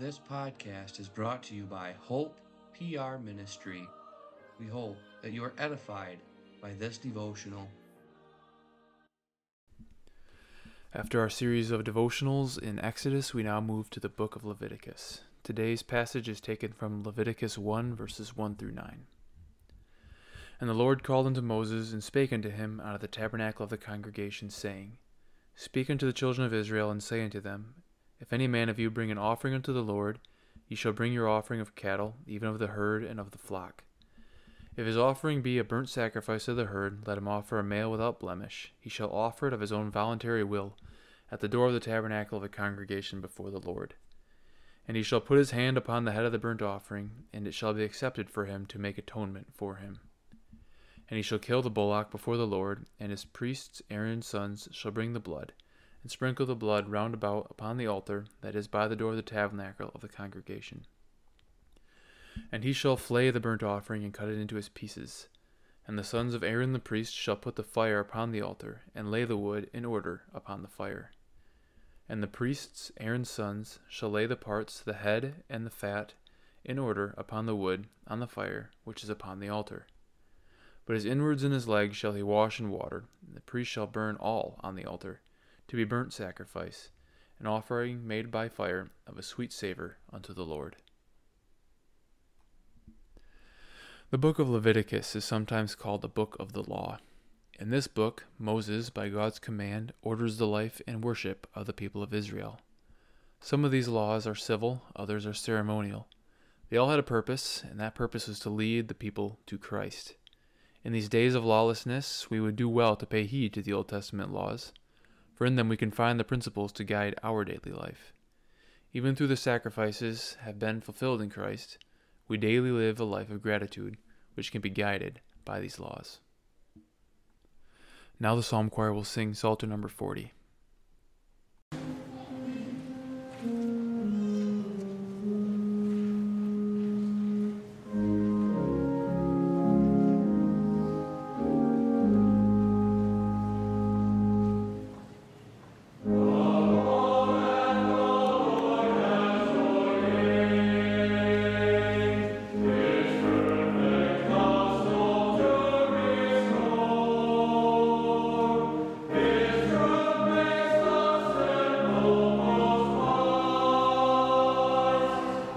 This podcast is brought to you by Hope PR Ministry. We hope that you are edified by this devotional. After our series of devotionals in Exodus, we now move to the book of Leviticus. Today's passage is taken from Leviticus 1, verses 1 through 9. And the Lord called unto Moses and spake unto him out of the tabernacle of the congregation, saying, Speak unto the children of Israel, and say unto them, If any man of you bring an offering unto the Lord, ye shall bring your offering of cattle, even of the herd and of the flock. If his offering be a burnt sacrifice of the herd, let him offer a male without blemish. He shall offer it of his own voluntary will, at the door of the tabernacle of the congregation before the Lord. And he shall put his hand upon the head of the burnt offering, and it shall be accepted for him to make atonement for him. And he shall kill the bullock before the Lord, and his priests, Aaron's sons, shall bring the blood, and sprinkle the blood round about upon the altar that is by the door of the tabernacle of the congregation. And he shall flay the burnt offering and cut it into his pieces. And the sons of Aaron the priest shall put the fire upon the altar, and lay the wood in order upon the fire. And the priests, Aaron's sons, shall lay the parts, the head and the fat, in order upon the wood on the fire which is upon the altar. But his inwards and his legs shall he wash in water, and the priest shall burn all on the altar, to be burnt sacrifice, an offering made by fire of a sweet savour unto the Lord. The book of Leviticus is sometimes called the book of the law. In this book, Moses, by God's command, orders the life and worship of the people of Israel. Some of these laws are civil, others are ceremonial. They all had a purpose, and that purpose was to lead the people to Christ. In these days of lawlessness, we would do well to pay heed to the Old Testament laws, for in them we can find the principles to guide our daily life. Even though the sacrifices have been fulfilled in Christ, we daily live a life of gratitude, which can be guided by these laws. Now the psalm choir will sing Psalter number 40.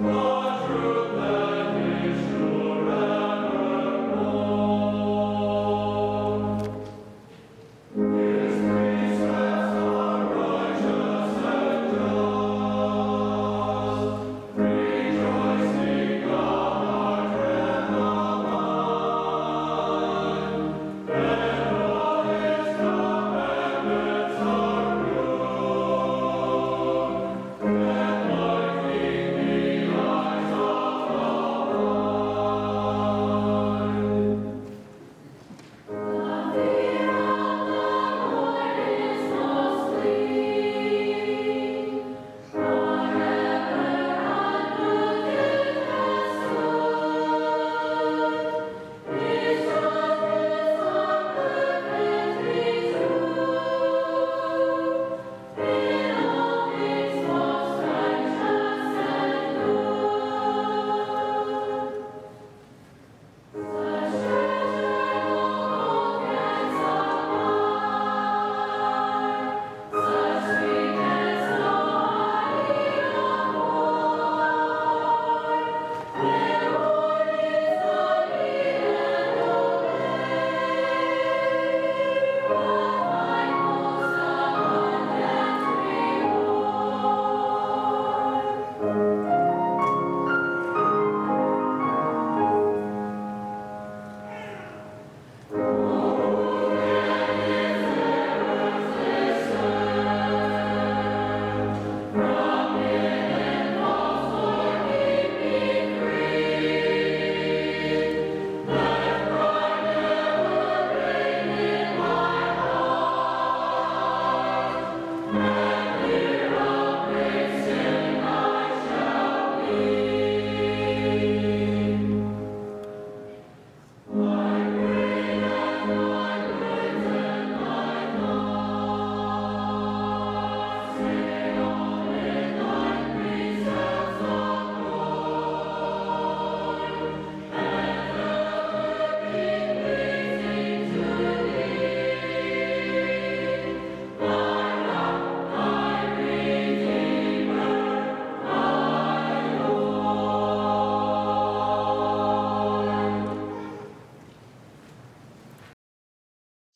Lord.